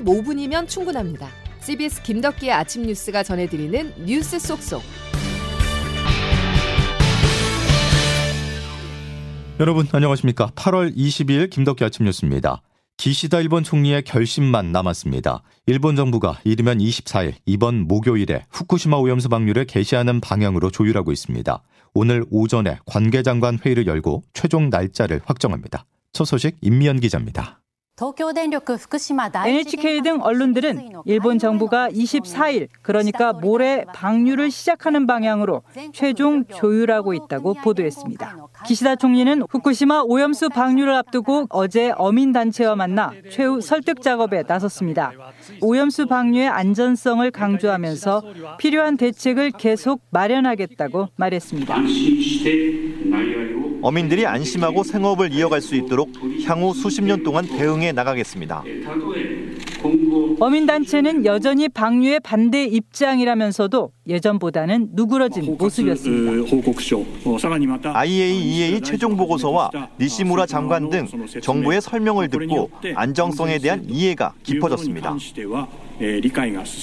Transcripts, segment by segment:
15분이면 충분합니다. CBS 김덕기의 아침 뉴스가 전해드리는 뉴스 속속. 여러분 안녕하십니까? 8월 22일 김덕기 아침 뉴스입니다. 기시다 일본 총리의 결심만 남았습니다. 일본 정부가 이르면 24일 이번 목요일에 후쿠시마 오염수 방류를 개시하는 방향으로 조율하고 있습니다. 오늘 오전에 관계장관 회의를 열고 최종 날짜를 확정합니다. 첫 소식 임미연 기자입니다. NHK 등 언론들은 일본 정부가 24일 그러니까 모레 방류를 시작하는 방향으로 최종 조율하고 있다고 보도했습니다. 기시다 총리는 후쿠시마 오염수 방류를 앞두고 어제 어민 단체와 만나 최후 설득 작업에 나섰습니다. 오염수 방류의 안전성을 강조하면서 필요한 대책을 계속 마련하겠다고 말했습니다. 어민들이 안심하고 생업을 이어갈 수 있도록 향후 수십 년 동안 대응해 나가겠습니다. 어민단체는 여전히 방류에 반대 입장이라면서도 예전보다는 누그러진 모습이었습니다. IAEA 최종 보고서와 니시무라 장관 등 정부의 설명을 듣고 안정성에 대한 이해가 깊어졌습니다.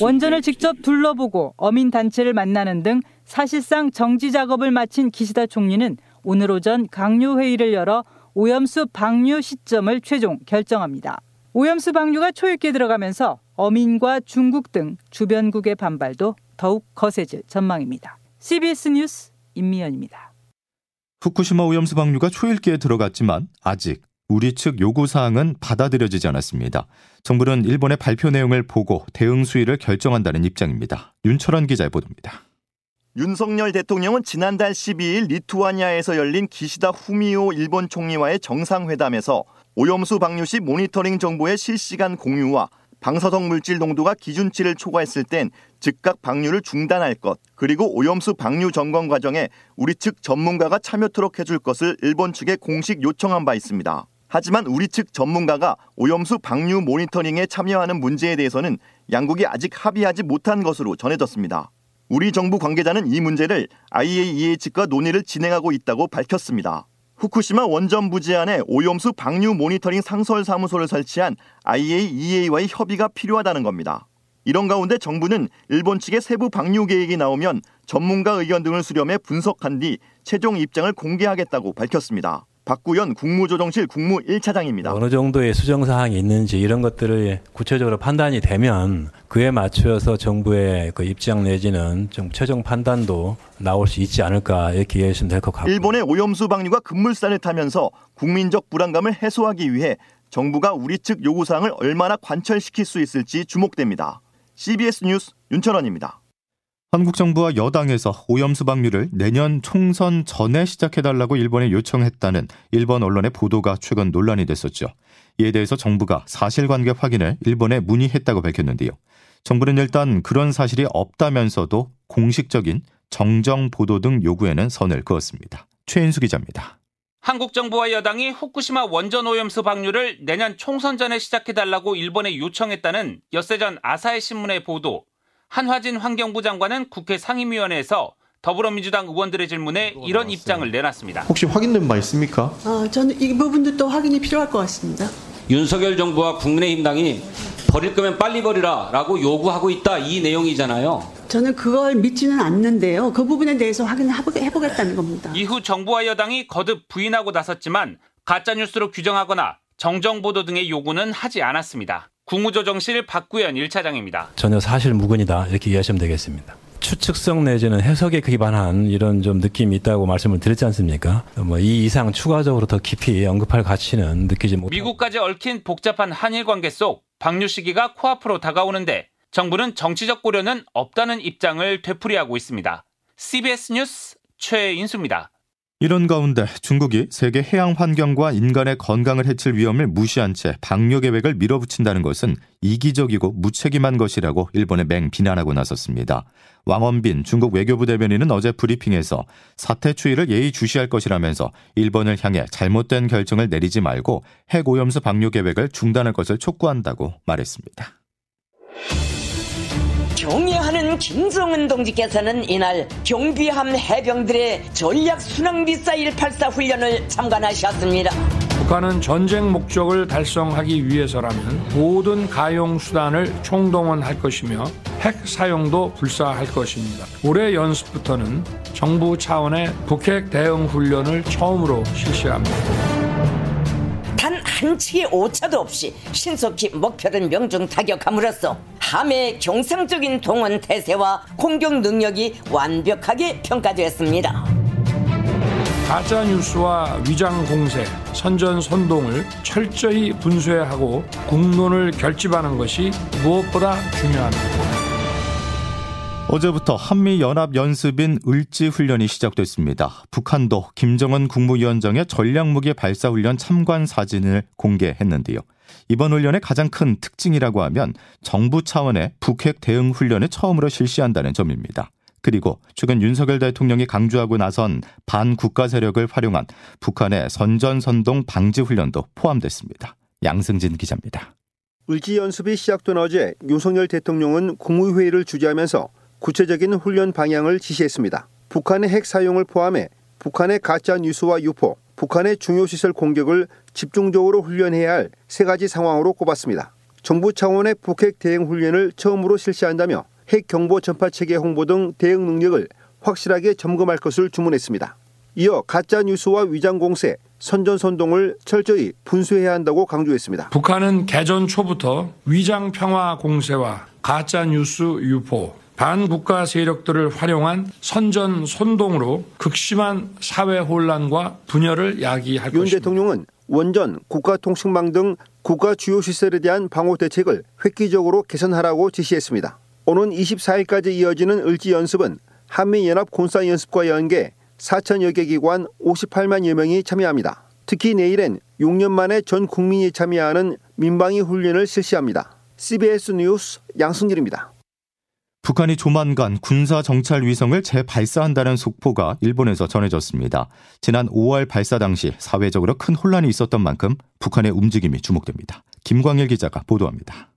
원전을 직접 둘러보고 어민단체를 만나는 등 사실상 정지 작업을 마친 기시다 총리는 오늘 오전 강요 회의를 열어 오염수 방류 시점을 최종 결정합니다. 오염수 방류가 초읽기에 들어가면서 어민과 중국 등 주변국의 반발도 더욱 거세질 전망입니다. CBS 뉴스 임미연입니다. 후쿠시마 오염수 방류가 초읽기에 들어갔지만 아직 우리 측 요구 사항은 받아들여지지 않았습니다. 정부는 일본의 발표 내용을 보고 대응 수위를 결정한다는 입장입니다. 윤철원 기자의 보도입니다. 윤석열 대통령은 지난달 12일 리투아니아에서 열린 기시다 후미오 일본 총리와의 정상회담에서 오염수 방류 시 모니터링 정보의 실시간 공유와 방사성 물질 농도가 기준치를 초과했을 땐 즉각 방류를 중단할 것, 그리고 오염수 방류 점검 과정에 우리 측 전문가가 참여토록 해줄 것을 일본 측에 공식 요청한 바 있습니다. 하지만 우리 측 전문가가 오염수 방류 모니터링에 참여하는 문제에 대해서는 양국이 아직 합의하지 못한 것으로 전해졌습니다. 우리 정부 관계자는 이 문제를 IAEA 측과 논의를 진행하고 있다고 밝혔습니다. 후쿠시마 원전 부지 안에 오염수 방류 모니터링 상설 사무소를 설치한 IAEA와의 협의가 필요하다는 겁니다. 이런 가운데 정부는 일본 측의 세부 방류 계획이 나오면 전문가 의견 등을 수렴해 분석한 뒤 최종 입장을 공개하겠다고 밝혔습니다. 박구현 국무조정실 국무 1차장입니다. 어느 정도의 수정 사항이 있는지 이런 것들을 구체적으로 판단이 되면 그에 맞추어서 정부의 그 입장 내지는 좀 최종 판단도 나올 수 있지 않을까 이렇게 이해하시면 될 것 같고 일본의 오염수 방류가 급물살을 타면서 국민적 불안감을 해소하기 위해 정부가 우리 측 요구 사항을 얼마나 관철시킬 수 있을지 주목됩니다. CBS 뉴스 윤철원입니다. 한국 정부와 여당에서 오염수 방류를 내년 총선 전에 시작해달라고 일본에 요청했다는 일본 언론의 보도가 최근 논란이 됐었죠. 이에 대해서 정부가 사실관계 확인을 일본에 문의했다고 밝혔는데요. 정부는 일단 그런 사실이 없다면서도 공식적인 정정 보도 등 요구에는 선을 그었습니다. 최인수 기자입니다. 한국 정부와 여당이 후쿠시마 원전 오염수 방류를 내년 총선 전에 시작해달라고 일본에 요청했다는 엿새 전 아사히 신문의 보도 한화진 환경부 장관은 국회 상임위원회에서 더불어민주당 의원들의 질문에 이런 입장을 내놨습니다. 혹시 확인된 바 있습니까? 어, 저는 이 부분도 또 확인이 필요할 것 같습니다. 윤석열 정부와 국민의힘당이 버릴 거면 빨리 버리라라고 요구하고 있다 이 내용이잖아요. 저는 그걸 믿지는 않는데요. 그 부분에 대해서 확인을 해보겠다는 겁니다. 이후 정부와 여당이 거듭 부인하고 나섰지만 가짜뉴스로 규정하거나 정정보도 등의 요구는 하지 않았습니다. 국무조정실 박구현 1차장입니다. 전혀 사실 무근이다 이렇게 이해하시면 되겠습니다. 추측성 내지는 해석에 기반한 이런 좀 느낌이 있다고 말씀을 드렸지 않습니까? 뭐 이 이상 추가적으로 더 깊이 언급할 가치는 느끼지 못. 미국까지 얽힌 복잡한 한일 관계 속 방류 시기가 코앞으로 다가오는데 정부는 정치적 고려는 없다는 입장을 되풀이하고 있습니다. CBS 뉴스 최인수입니다. 이런 가운데 중국이 세계 해양 환경과 인간의 건강을 해칠 위험을 무시한 채 방류 계획을 밀어붙인다는 것은 이기적이고 무책임한 것이라고 일본에 맹 비난하고 나섰습니다. 왕원빈 중국 외교부 대변인은 어제 브리핑에서 사태 추이를 예의주시할 것이라면서 일본을 향해 잘못된 결정을 내리지 말고 핵오염수 방류 계획을 중단할 것을 촉구한다고 말했습니다. 경애하는 김정은 동지께서는 이날 경비함 해병들의 전략 순항 미사일 발사 훈련을 참관하셨습니다. 북한은 전쟁 목적을 달성하기 위해서라면 모든 가용 수단을 총동원할 것이며 핵 사용도 불사할 것입니다. 올해 연습부터는 정부 차원의 북핵 대응 훈련을 처음으로 실시합니다. 단 한 치의 오차도 없이 신속히 목표를 명중 타격함으로써 함의 경상적인 동원 태세와 공격 능력이 완벽하게 평가되었습니다. 가짜 뉴스와 위장 공세, 선전 선동을 철저히 분쇄하고 국론을 결집하는 것이 무엇보다 중요합니다. 어제부터 한미연합연습인 을지훈련이 시작됐습니다. 북한도 김정은 국무위원장의 전략무기 발사훈련 참관 사진을 공개했는데요. 이번 훈련의 가장 큰 특징이라고 하면 정부 차원의 북핵 대응 훈련을 처음으로 실시한다는 점입니다. 그리고 최근 윤석열 대통령이 강조하고 나선 반국가 세력을 활용한 북한의 선전선동 방지 훈련도 포함됐습니다. 양승진 기자입니다. 을지 연습이 시작된 어제 윤석열 대통령은 국무회의를 주재하면서 구체적인 훈련 방향을 지시했습니다. 북한의 핵 사용을 포함해 북한의 가짜 뉴스와 유포, 북한의 중요 시설 공격을 집중적으로 훈련해야 할 세 가지 상황으로 꼽았습니다. 정부 차원의 북핵 대응 훈련을 처음으로 실시한다며 핵 경보 전파 체계 홍보 등 대응 능력을 확실하게 점검할 것을 주문했습니다. 이어 가짜 뉴스와 위장 공세, 선전 선동을 철저히 분쇄해야 한다고 강조했습니다. 북한은 개전 초부터 위장 평화 공세와 가짜 뉴스 유포, 반국가 세력들을 활용한 선전 선동으로 극심한 사회 혼란과 분열을 야기할 윤 것입니다. 대통령은 원전, 국가통신망 등 국가 주요 시설에 대한 방호 대책을 획기적으로 개선하라고 지시했습니다. 오는 24일까지 이어지는 을지 연습은 한미연합 군사 연습과 연계 4천여 개 기관 58만여 명이 참여합니다. 특히 내일엔 6년 만에 전 국민이 참여하는 민방위 훈련을 실시합니다. CBS 뉴스 양승길입니다. 북한이 조만간 군사 정찰 위성을 재발사한다는 속보가 일본에서 전해졌습니다. 지난 5월 발사 당시 사회적으로 큰 혼란이 있었던 만큼 북한의 움직임이 주목됩니다. 김광일 기자가 보도합니다.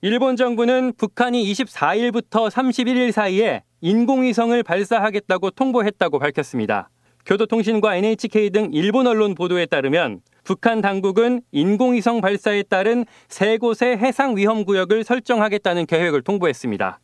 일본 정부는 북한이 24일부터 31일 사이에 인공위성을 발사하겠다고 통보했다고 밝혔습니다. 교도통신과 NHK 등 일본 언론 보도에 따르면 북한 당국은 인공위성 발사에 따른 세 곳의 해상 위험 구역을 설정하겠다는 계획을 통보했습니다.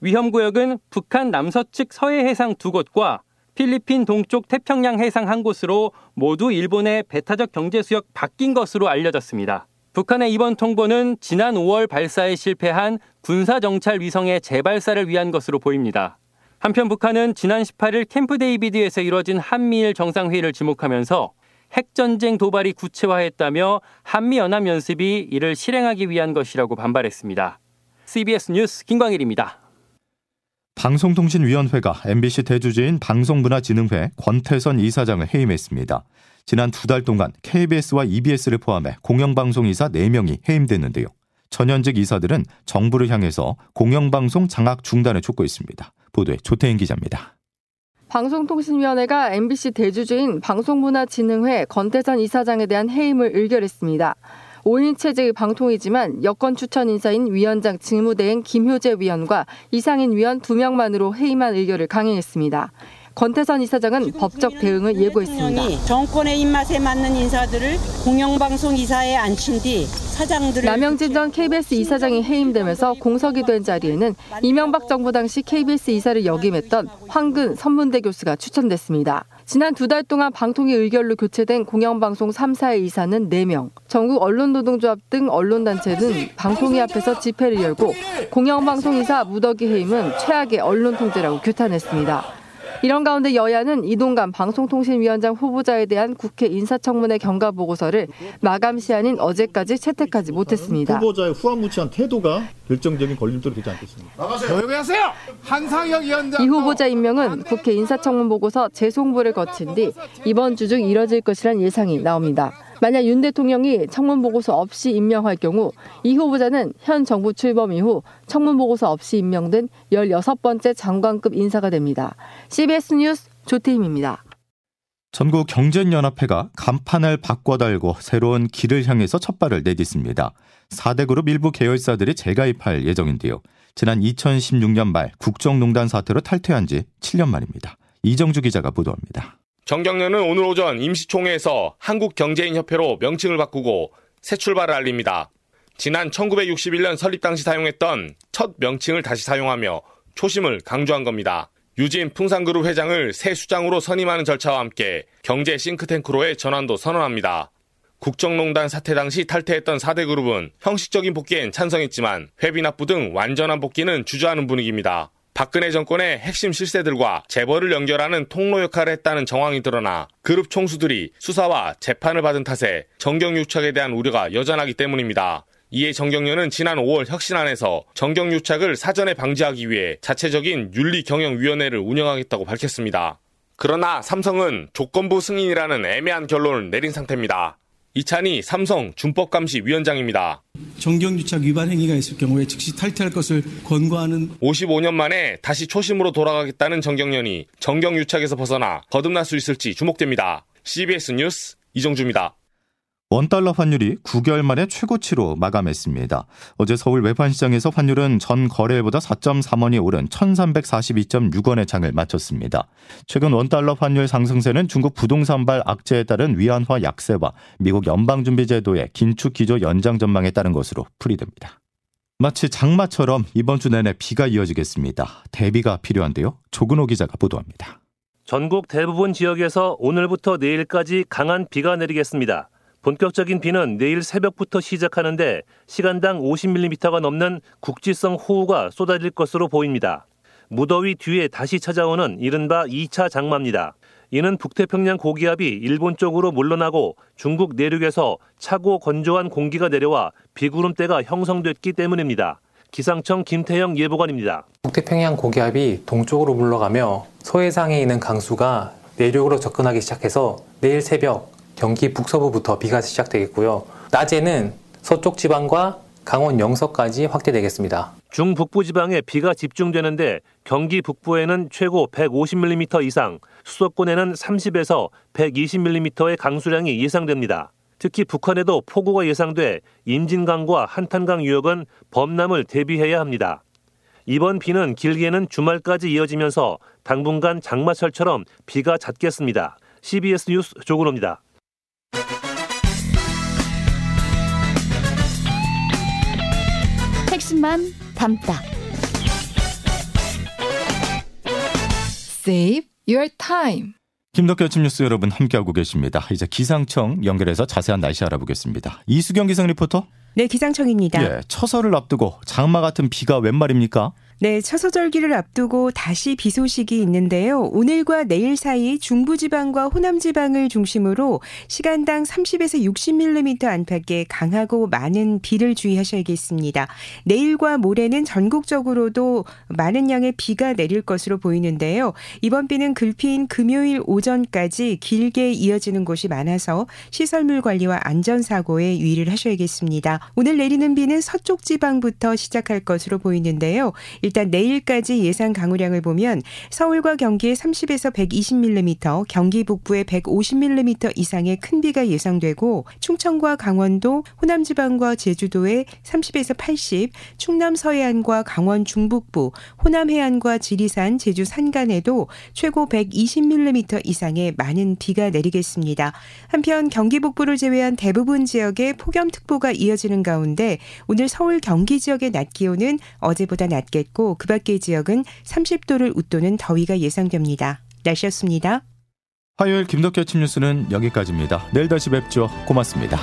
위험구역은 북한 남서측 서해 해상 두 곳과 필리핀 동쪽 태평양 해상 한 곳으로 모두 일본의 배타적 경제수역 밖인 것으로 알려졌습니다. 북한의 이번 통보는 지난 5월 발사에 실패한 군사정찰 위성의 재발사를 위한 것으로 보입니다. 한편 북한은 지난 18일 캠프 데이비드에서 이뤄진 한미일 정상회의를 지목하면서 핵전쟁 도발이 구체화했다며 한미연합연습이 이를 실행하기 위한 것이라고 반발했습니다. CBS 뉴스 김광일입니다. 방송통신위원회가 MBC 대주주인 방송문화진흥회 권태선 이사장을 해임했습니다. 지난 두 달 동안 KBS와 EBS를 포함해 공영방송 이사 4명이 해임됐는데요. 전현직 이사들은 정부를 향해서 공영방송 장악 중단을 촉구했습니다. 보도에 조태인 기자입니다. 방송통신위원회가 MBC 대주주인 방송문화진흥회 권태선 이사장에 대한 해임을 의결했습니다. 5인 체제의 방통이지만 여권 추천 인사인 위원장 직무대행 김효재 위원과 이상인 위원 2명만으로 해임한 의결을 강행했습니다. 권태선 이사장은 법적 대응을 예고했습니다. 정권의 입맛에 맞는 인사들을 공영방송 이사에 앉힌 뒤 사장들을 남영진 전 KBS 이사장이 해임되면서 공석이 된 자리에는 이명박 정부 당시 KBS 이사를 역임했던 황근 선문대 교수가 추천됐습니다. 지난 두 달 동안 방통위 의결로 교체된 공영방송 3사의 이사는 4명, 전국 언론노동조합 등 언론단체는 방통위 앞에서 집회를 열고 공영방송 이사 무더기 해임은 최악의 언론 통제라고 규탄했습니다. 이런 가운데 여야는 이동관 방송통신위원장 후보자에 대한 국회 인사청문회 경과 보고서를 마감 시한인 어제까지 채택하지 못했습니다. 후보자의 후한 무치한 태도가 결정적인 걸림돌이 되지 않겠습니까? 조용히 하세요. 한상혁 위원장. 이 후보자 임명은 국회 인사청문 보고서 재송부를 거친 뒤 이번 주 중 이뤄질 것이란 예상이 나옵니다. 만약 윤 대통령이 청문 보고서 없이 임명할 경우 이 후보자는 현 정부 출범 이후 청문 보고서 없이 임명된 16번째 장관급 인사가 됩니다. CBS 뉴스 조태임입니다. 전국 경제연합회가 간판을 바꿔 달고 새로운 길을 향해서 첫 발을 내딛습니다. 4대 그룹 일부 계열사들이 재가입할 예정인데요. 지난 2016년 말 국정농단 사태로 탈퇴한 지 7년 만입니다. 이정주 기자가 보도합니다. 정경련은 오늘 오전 임시총회에서 한국경제인협회로 명칭을 바꾸고 새 출발을 알립니다. 지난 1961년 설립 당시 사용했던 첫 명칭을 다시 사용하며 초심을 강조한 겁니다. 유진 풍산그룹 회장을 새 수장으로 선임하는 절차와 함께 경제 싱크탱크로의 전환도 선언합니다. 국정농단 사태 당시 탈퇴했던 4대 그룹은 형식적인 복귀엔 찬성했지만 회비 납부 등 완전한 복귀는 주저하는 분위기입니다. 박근혜 정권의 핵심 실세들과 재벌을 연결하는 통로 역할을 했다는 정황이 드러나 그룹 총수들이 수사와 재판을 받은 탓에 정경유착에 대한 우려가 여전하기 때문입니다. 이에 정경련은 지난 5월 혁신안에서 정경유착을 사전에 방지하기 위해 자체적인 윤리경영위원회를 운영하겠다고 밝혔습니다. 그러나 삼성은 조건부 승인이라는 애매한 결론을 내린 상태입니다. 이찬희 삼성 준법감시 위원장입니다. 정경유착 위반 행위가 있을 경우에 즉시 탈퇴할 것을 권고하는 55년 만에 다시 초심으로 돌아가겠다는 정경련이 정경유착에서 벗어나 거듭날 수 있을지 주목됩니다. CBS 뉴스 이정주입니다. 원달러 환율이 9개월 만에 최고치로 마감했습니다. 어제 서울 외환시장에서 환율은 전 거래일보다 4.3원이 오른 1342.6원의 장을 마쳤습니다. 최근 원달러 환율 상승세는 중국 부동산발 악재에 따른 위안화 약세와 미국 연방준비제도의 긴축 기조 연장 전망에 따른 것으로 풀이됩니다. 마치 장마처럼 이번 주 내내 비가 이어지겠습니다. 대비가 필요한데요. 조근호 기자가 보도합니다. 전국 대부분 지역에서 오늘부터 내일까지 강한 비가 내리겠습니다. 본격적인 비는 내일 새벽부터 시작하는데 시간당 50mm가 넘는 국지성 호우가 쏟아질 것으로 보입니다. 무더위 뒤에 다시 찾아오는 이른바 2차 장마입니다. 이는 북태평양 고기압이 일본 쪽으로 물러나고 중국 내륙에서 차고 건조한 공기가 내려와 비구름대가 형성됐기 때문입니다. 기상청 김태영 예보관입니다. 북태평양 고기압이 동쪽으로 물러가며 서해상에 있는 강수가 내륙으로 접근하기 시작해서 내일 새벽 경기 북서부부터 비가 시작되겠고요. 낮에는 서쪽 지방과 강원 영서까지 확대되겠습니다. 중북부 지방에 비가 집중되는데 경기 북부에는 최고 150mm 이상, 수도권에는 30에서 120mm의 강수량이 예상됩니다. 특히 북한에도 폭우가 예상돼 임진강과 한탄강 유역은 범람을 대비해야 합니다. 이번 비는 길게는 주말까지 이어지면서 당분간 장마철처럼 비가 잦겠습니다. CBS 뉴스 조근호입니다. 핵심만 담다. Save your time. 김덕기 아침 뉴스 여러분 함께하고 계십니다. 이제 기상청 연결해서 자세한 날씨 알아보겠습니다. 이수경 기상 리포터. 네, 기상청입니다. 예, 처서를 앞두고 장마 같은 비가 웬 말입니까? 네, 처서절기를 앞두고 다시 비 소식이 있는데요. 오늘과 내일 사이 중부지방과 호남지방을 중심으로 시간당 30에서 60mm 안팎의 강하고 많은 비를 주의하셔야겠습니다. 내일과 모레는 전국적으로도 많은 양의 비가 내릴 것으로 보이는데요. 이번 비는 글피인 금요일 오전까지 길게 이어지는 곳이 많아서 시설물 관리와 안전사고에 유의를 하셔야겠습니다. 오늘 내리는 비는 서쪽 지방부터 시작할 것으로 보이는데요. 일단 내일까지 예상 강우량을 보면 서울과 경기에 30에서 120mm, 경기 북부에 150mm 이상의 큰 비가 예상되고 충청과 강원도, 호남 지방과 제주도에 30에서 80, 충남 서해안과 강원 중북부, 호남 해안과 지리산, 제주 산간에도 최고 120mm 이상의 많은 비가 내리겠습니다. 한편 경기 북부를 제외한 대부분 지역에 폭염특보가 이어지는 가운데 오늘 서울 경기 지역의 낮 기온은 어제보다 낮겠고 있고 그 밖의 지역은 30도를 웃도는 더위가 예상됩니다. 날씨였습니다. 화요일 김덕기 아침 뉴스는 여기까지입니다. 내일 다시 뵙죠. 고맙습니다.